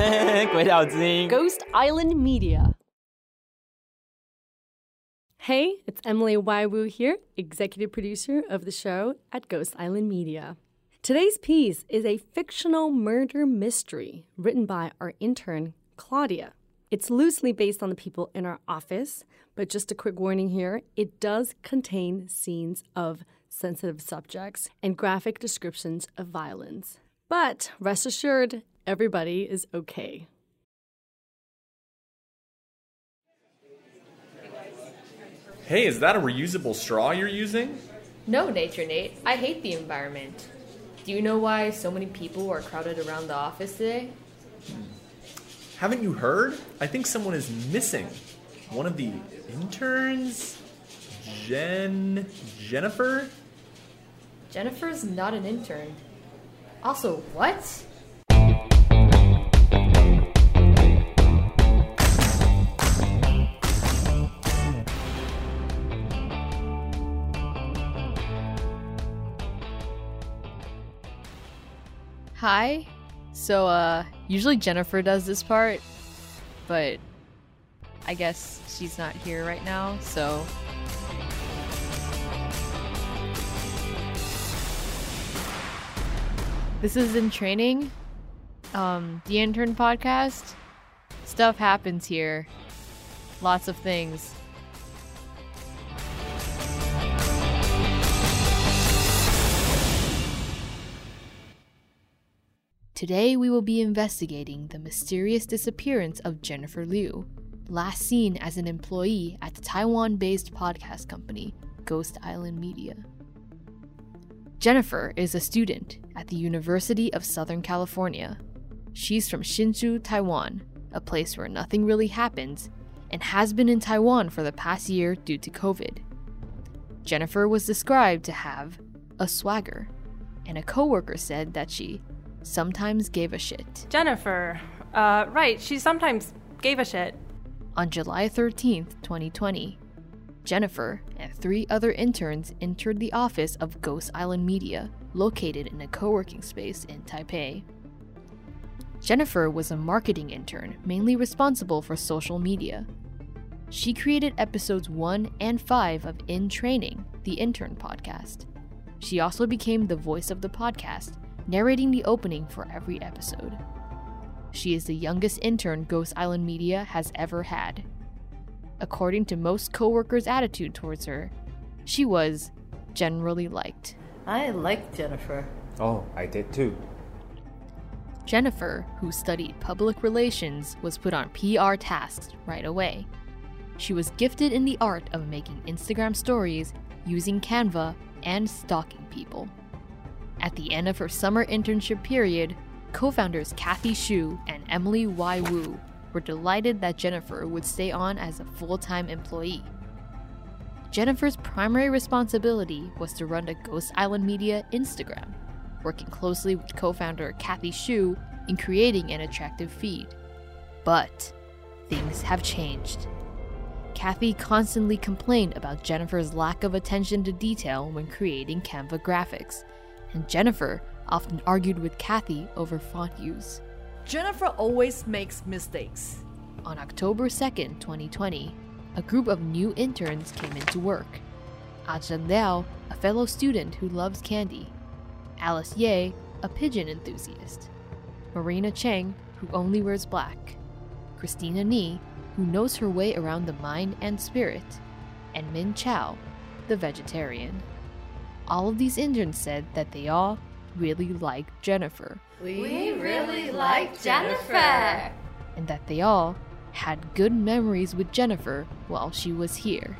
鬼岛之音，Ghost Island Media。Hey, it's Emily Y. Wu here, executive producer of the show at Ghost Island Media. Today's piece is a fictional murder mystery written by our intern, Claudia. It's loosely based on the people in our office, but just a quick warning here it does contain scenes of sensitive subjects and graphic descriptions of violence. But rest assured, everybody is okay. Hey, is that a reusable straw you're using? No, Nature N8. I hate the environment. Do you know why so many people are crowded around the office today? Haven't you heard? I think someone is missing. One of the interns? Jen. Jennifer? Jennifer's not an intern. Also, what? Hi. So, uh, usually Jennifer does this part, but I guess she's not here right now, so. This is in training. Um, the intern podcast. Stuff happens here. Lots of things. Today we will be investigating the mysterious disappearance of Jennifer Liu, last seen as an employee at the Taiwan based podcast company Ghost Island Media. Jennifer is a student at the University of Southern California. She's from Hsinchu, Taiwan, a place where nothing really happens, and has been in Taiwan for the past year due to COVID. Jennifer was described to have a swagger, and a coworker said that she sometimes gave a shit. Jennifer. Uh, right, she sometimes gave a shit. On July 13th, 2020, Jennifer and three other interns entered the office of Ghost Island Media, located in a co working space in Taipei. Jennifer was a marketing intern mainly responsible for social media. She created episodes 1 and 5 of In Training, the intern podcast. She also became the voice of the podcast, narrating the opening for every episode. She is the youngest intern Ghost Island Media has ever had. According to most coworkers' attitude towards her, she was generally liked. I liked Jennifer. Oh, I did too. Jennifer, who studied public relations, was put on PR tasks right away. She was gifted in the art of making Instagram stories using Canva and stalking people. At the end of her summer internship period, co founders Cathy Hsu and Emily Y. Wu were delighted that Jennifer would stay on as a full time employee. Jennifer's primary responsibility was to run the Ghost Island Media Instagram, working closely with co founder Cathy Hsu in creating an attractive feed. But things have changed. Cathy constantly complained about Jennifer's lack of attention to detail when creating Canva graphics, and Jennifer often argued with Cathy over font use. Jennifer always makes mistakes. On October 2nd, 2020, a group of new interns came into work. Ajin Liao, a fellow student who loves candy. Alice Yeh, a pigeon enthusiast. Marina Cheng, who only wears black. Christina Ni, who knows her way around the mind and spirit. And Min Chao, the vegetarian. All of these interns said that they all really liked Jennifer. We really like Jennifer. And that they all had good memories with Jennifer while she was here.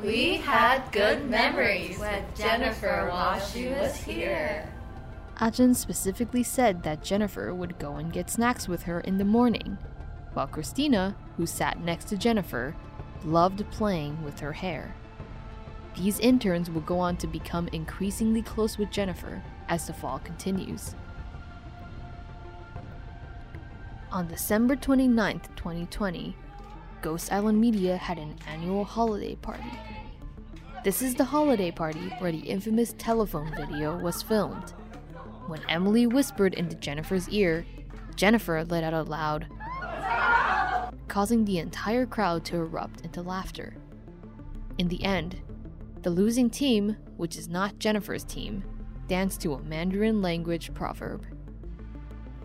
We had good memories with Jennifer while she was here. Ajin specifically said that Jennifer would go and get snacks with her in the morning, while Christina, who sat next to Jennifer, loved playing with her hair. These interns will go on to become increasingly close with Jennifer as the fall continues. On December 29, 2020, Ghost Island Media had an annual holiday party. This is the holiday party where the infamous telephone video was filmed. When Emily whispered into Jennifer's ear, Jennifer let out a loud, causing the entire crowd to erupt into laughter. In the end, the losing team, which is not Jennifer's team, danced to a Mandarin language proverb.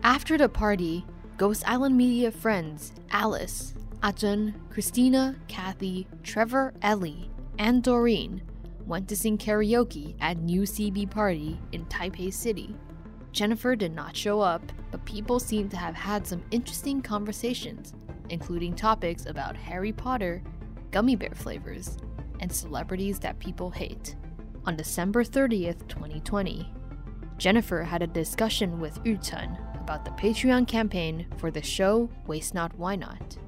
After the party, Ghost Island Media friends Alice, Ajun, Christina, Cathy, Trevor, Ellie, and Doreen went to sing karaoke at New CB Party in Taipei City. Jennifer did not show up, but people seem to have had some interesting conversations, including topics about Harry Potter, gummy bear flavors, and celebrities that people hate. On December 30th, 2020, Jennifer had a discussion with Yu Chen about the Patreon campaign for the show Waste Not Why Not.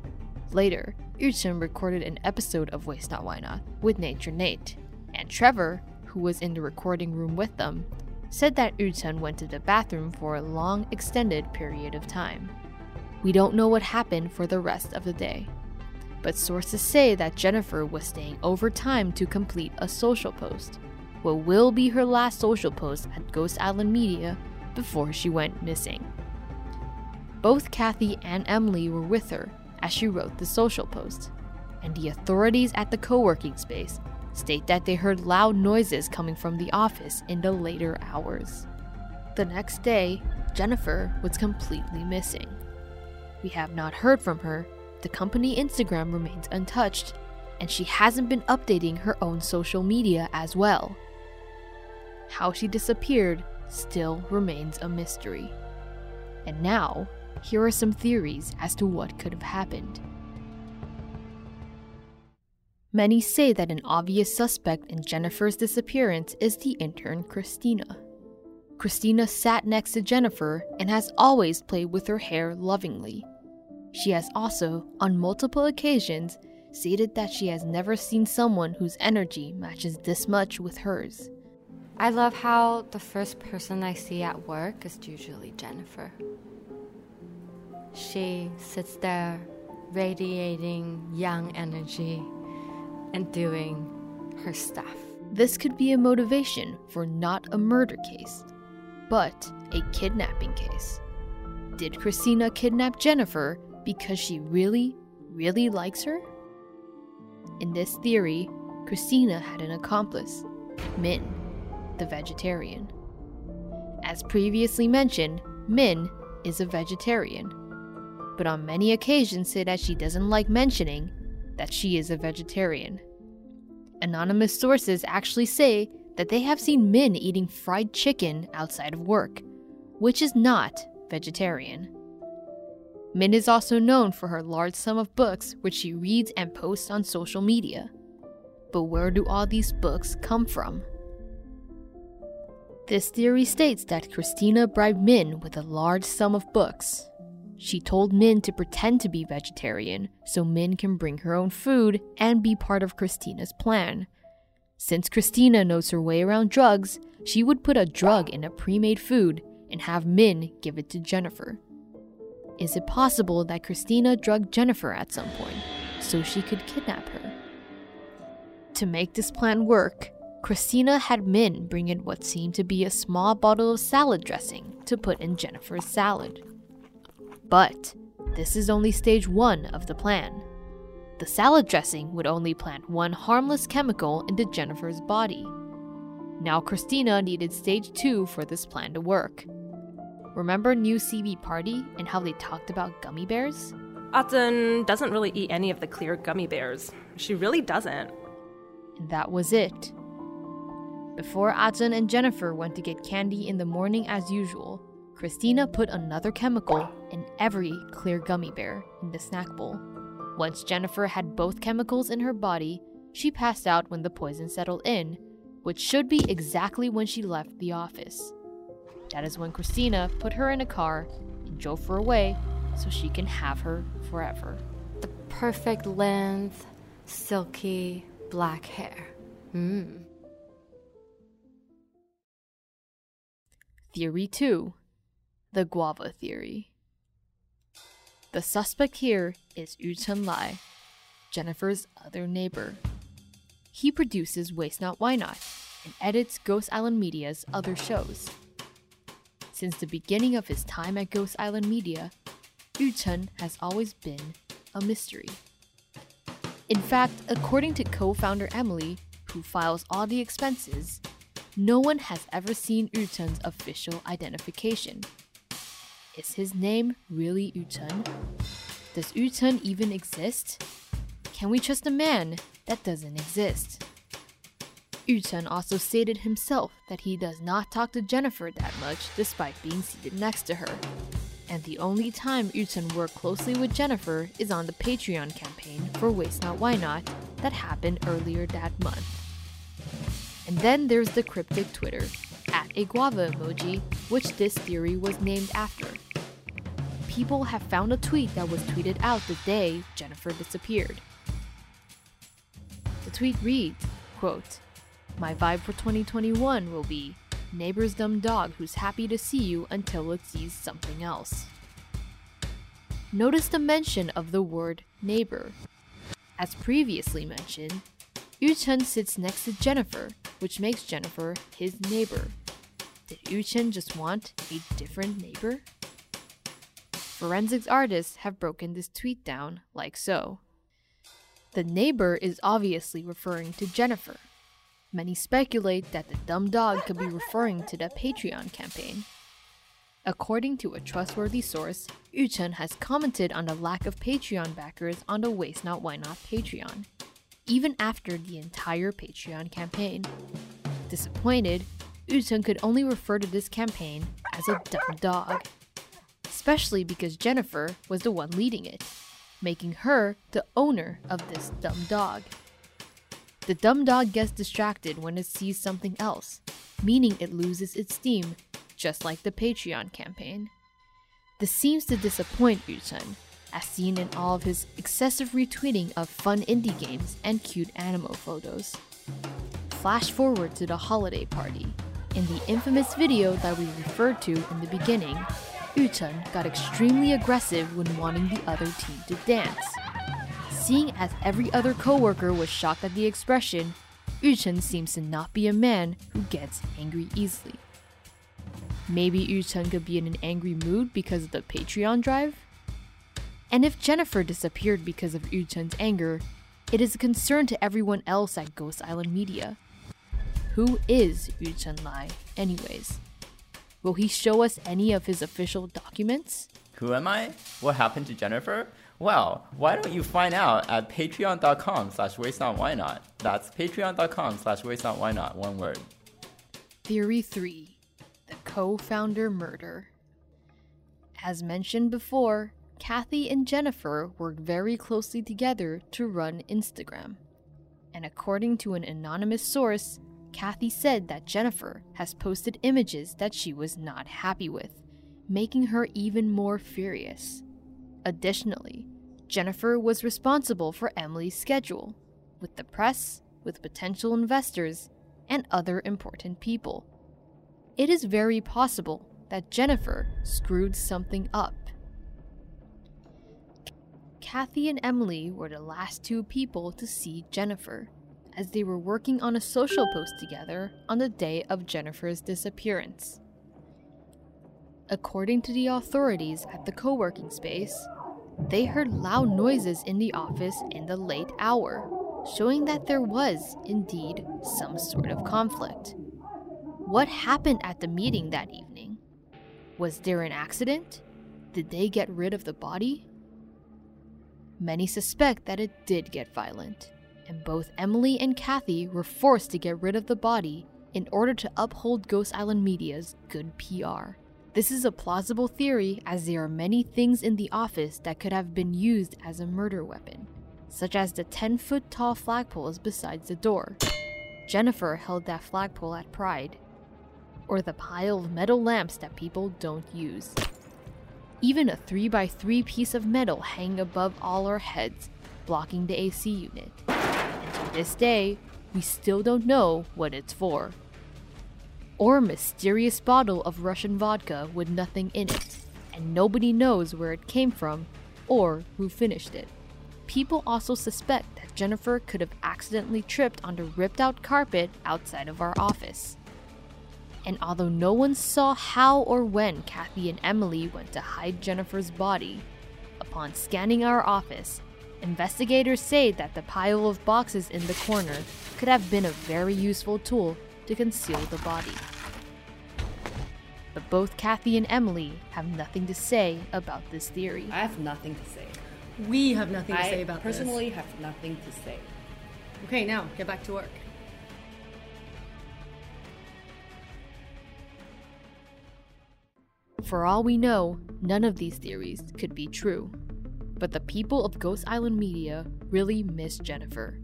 Later, Yu Chen recorded an episode of Waste Not Why Not with Nature N8, and Trevor, who was in the recording room with them, said that Yu Chen went to the bathroom for a long, extended period of time. We don't know what happened for the rest of the day, but sources say that Jennifer was staying over time to complete a social post, what will be her last social post at Ghost Island Media before she went missing. Both Cathy and Emily were with her as she wrote the social post, and the authorities at the co working space state that they heard loud noises coming from the office in the later hours. The next day, Jennifer was completely missing. We have not heard from her, the company Instagram remains untouched, and she hasn't been updating her own social media as well. How she disappeared still remains a mystery. And now, here are some theories as to what could have happened. Many say that an obvious suspect in Jennifer's disappearance is the intern Christina. Christina sat next to Jennifer and has always played with her hair lovingly. She has also, on multiple occasions, stated that she has never seen someone whose energy matches this much with hers. I love how the first person I see at work is usually Jennifer. She sits there radiating young energy and doing her stuff. This could be a motivation for not a murder case, but a kidnapping case. Did Christina kidnap Jennifer because she really, really likes her? In this theory, Christina had an accomplice, Min, the vegetarian. As previously mentioned, Min is a vegetarian, but on many occasions say that she doesn't like mentioning that she is a vegetarian. Anonymous sources actually say that they have seen Min eating fried chicken outside of work, which is not vegetarian. Min is also known for her large sum of books which she reads and posts on social media. But where do all these books come from? This theory states that Christina bribed Min with a large sum of books. She told Min to pretend to be vegetarian so Min can bring her own food and be part of Christina's plan. Since Christina knows her way around drugs, she would put a drug in a pre made food and have Min give it to Jennifer. Is it possible that Christina drugged Jennifer at some point so she could kidnap her? To make this plan work, Christina had Min bring in what seemed to be a small bottle of salad dressing to put in Jennifer's salad. But this is only stage one of the plan. The salad dressing would only plant one harmless chemical into Jennifer's body. Now, Christina needed stage two for this plan to work. Remember New CB Party and how they talked about gummy bears? Atsun doesn't really eat any of the clear gummy bears. She really doesn't. And that was it. Before Ajun and Jennifer went to get candy in the morning as usual, Christina put another chemical in every clear gummy bear in the snack bowl. Once Jennifer had both chemicals in her body, she passed out when the poison settled in, which should be exactly when she left the office. That is when Christina put her in a car and drove her away so she can have her forever. The perfect length, silky black hair. Mmm. Theory 2 The Guava Theory. The suspect here is Yu Chen Lai, Jennifer's other neighbor. He produces Waste Not Why Not and edits Ghost Island Media's other shows. Since the beginning of his time at Ghost Island Media, Yu Chen has always been a mystery. In fact, according to co founder Emily, who files all the expenses, no one has ever seen Yu Chen's official identification. Is his name really Yu Chen? Does Yu Chen even exist? Can we trust a man that doesn't exist? Yu Chen also stated himself that he does not talk to Jennifer that much despite being seated next to her. And the only time Yu Chen worked closely with Jennifer is on the Patreon campaign for Waste Not Why Not that happened earlier that month. And then there's the cryptic Twitter, at a guava emoji, which this theory was named after. People have found a tweet that was tweeted out the day Jennifer disappeared. The tweet reads, quote, My vibe for 2021 will be neighbor's dumb dog who's happy to see you until it sees something else. Notice the mention of the word neighbor. As previously mentioned, Yu Chen sits next to Jennifer, which makes Jennifer his neighbor. Did Yu Chen just want a different neighbor? Forensics artists have broken this tweet down like so. The neighbor is obviously referring to Jennifer. Many speculate that the dumb dog could be referring to the Patreon campaign. According to a trustworthy source, Yu Chen has commented on the lack of Patreon backers on the Waste Not Why Not Patreon, even after the entire Patreon campaign. Disappointed, Yu Chen could only refer to this campaign as a dumb dog, especially because Jennifer was the one leading it, making her the owner of this dumb dog. The dumb dog gets distracted when it sees something else, meaning it loses its steam, just like the Patreon campaign. This seems to disappoint Yu Chen, as seen in all of his excessive retweeting of fun indie games and cute animal photos. Flash forward to the holiday party. In the infamous video that we referred to in the beginning, Yu Chen got extremely aggressive when wanting the other team to dance. Seeing as every other coworker was shocked at the expression, Yu Chen seems to not be a man who gets angry easily. Maybe Yu Chen could be in an angry mood because of the Patreon drive? And if Jennifer disappeared because of Yu Chen's anger, it is a concern to everyone else at Ghost Island Media. Who is Yu Chen Lai, anyways? Will he show us any of his official documents? Who am I? What happened to Jennifer? Well, why don't you find out at patreon.com slash why not. That's patreon.com slash why not, one word. Theory 3 The Co founder Murder. As mentioned before, Cathy and Jennifer worked very closely together to run Instagram. And according to an anonymous source, Cathy said that Jennifer has posted images that she was not happy with, making her even more furious. Additionally, Jennifer was responsible for Emily's schedule, with the press, with potential investors, and other important people. It is very possible that Jennifer screwed something up. Cathy and Emily were the last two people to see Jennifer, as they were working on a social post together on the day of Jennifer's disappearance. According to the authorities at the co working space, they heard loud noises in the office in the late hour, showing that there was, indeed, some sort of conflict. What happened at the meeting that evening? Was there an accident? Did they get rid of the body? Many suspect that it did get violent, and both Emily and Cathy were forced to get rid of the body in order to uphold Ghost Island Media's good PR. This is a plausible theory as there are many things in the office that could have been used as a murder weapon, such as the 10 foot tall flagpoles beside the door. Jennifer held that flagpole at Pride, or the pile of metal lamps that people don't use. Even a 3x3 piece of metal hanging above all our heads, blocking the AC unit. And to this day, we still don't know what it's for. Or mysterious bottle of Russian vodka with nothing in it, and nobody knows where it came from or who finished it. People also suspect that Jennifer could have accidentally tripped on the ripped out carpet outside of our office. And although no one saw how or when Cathy and Emily went to hide Jennifer's body, upon scanning our office, investigators say that the pile of boxes in the corner could have been a very useful tool to conceal the body. But both Cathy and Emily have nothing to say about this theory. I have nothing to say. We have nothing to I say about this. I personally have nothing to say. Okay, now get back to work. For all we know, none of these theories could be true. But the people of Ghost Island Media really miss Jennifer.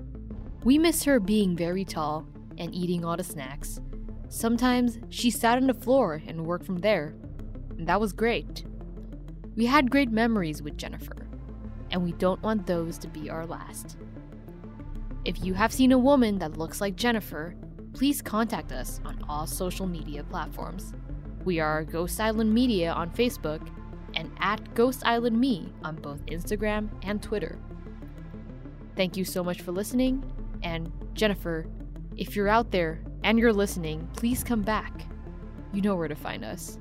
We miss her being very tall and eating all the snacks. Sometimes she sat on the floor and worked from there, and that was great. We had great memories with Jennifer, and we don't want those to be our last. If you have seen a woman that looks like Jennifer, please contact us on all social media platforms. We are Ghost Island Media on Facebook and at Ghost Island Me on both Instagram and Twitter. Thank you so much for listening, and Jennifer, if you're out there and you're listening, please come back. You know where to find us.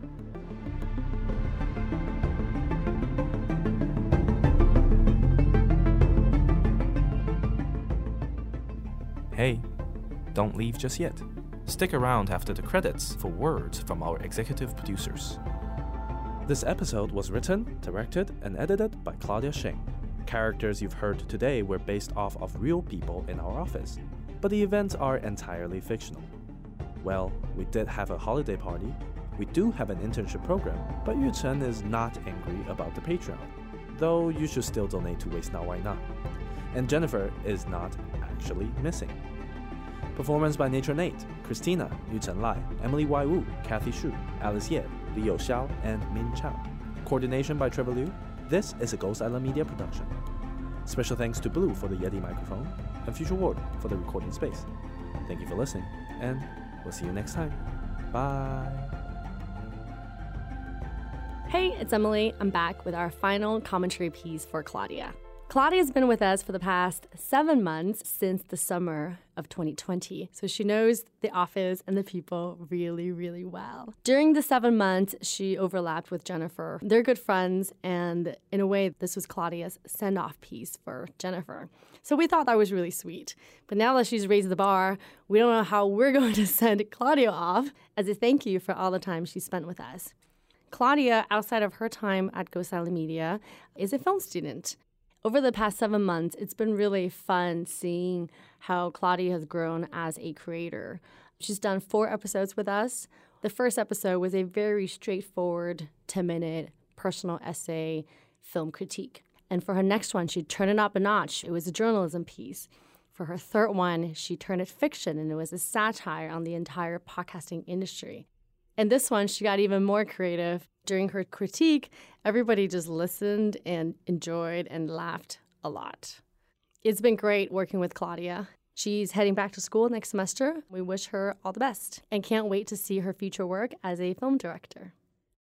Hey, don't leave just yet. Stick around after the credits for words from our executive producers. This episode was written, directed, and edited by Claudia Sheng. Characters you've heard today were based off of real people in our office, but the events are entirely fictional. Well, we did have a holiday party, we do have an internship program, but Yu Chen is not angry about the Patreon, though you should still donate to Waste Not Why Not. And Jennifer is not actually missing. Performance by Nature N8, Christina, Yu Chen Lai, Emily Y. Wu, Cathy Hsu, Alice Yeh, Leo Hsiao, and Min Chao. Coordination by Trevor Liu. This is a Ghost Island Media production. Special thanks to Blue for the Yeti microphone and Future Ward for the recording space. Thank you for listening, and we'll see you next time. Bye. Hey, it's Emily. I'm back with our final commentary piece for Claudia. Claudia's been with us for the past seven months since the summer of 2020, so she knows the office and the people really, really well. During the seven months, she overlapped with Jennifer. They're good friends, and in a way, this was Claudia's send off piece for Jennifer. So we thought that was really sweet. But now that she's raised the bar, we don't know how we're going to send Claudia off as a thank you for all the time she spent with us. Claudia, outside of her time at Ghost Island Media, is a film student. Over the past seven months, it's been really fun seeing how Claudia has grown as a creator. She's done four episodes with us. The first episode was a very straightforward 10 minute personal essay film critique. And for her next one, she turned it up a notch. It was a journalism piece. For her third one, she turned it fiction and it was a satire on the entire podcasting industry. And this one, she got even more creative. During her critique, everybody just listened and enjoyed and laughed a lot. It's been great working with Claudia. She's heading back to school next semester. We wish her all the best and can't wait to see her future work as a film director.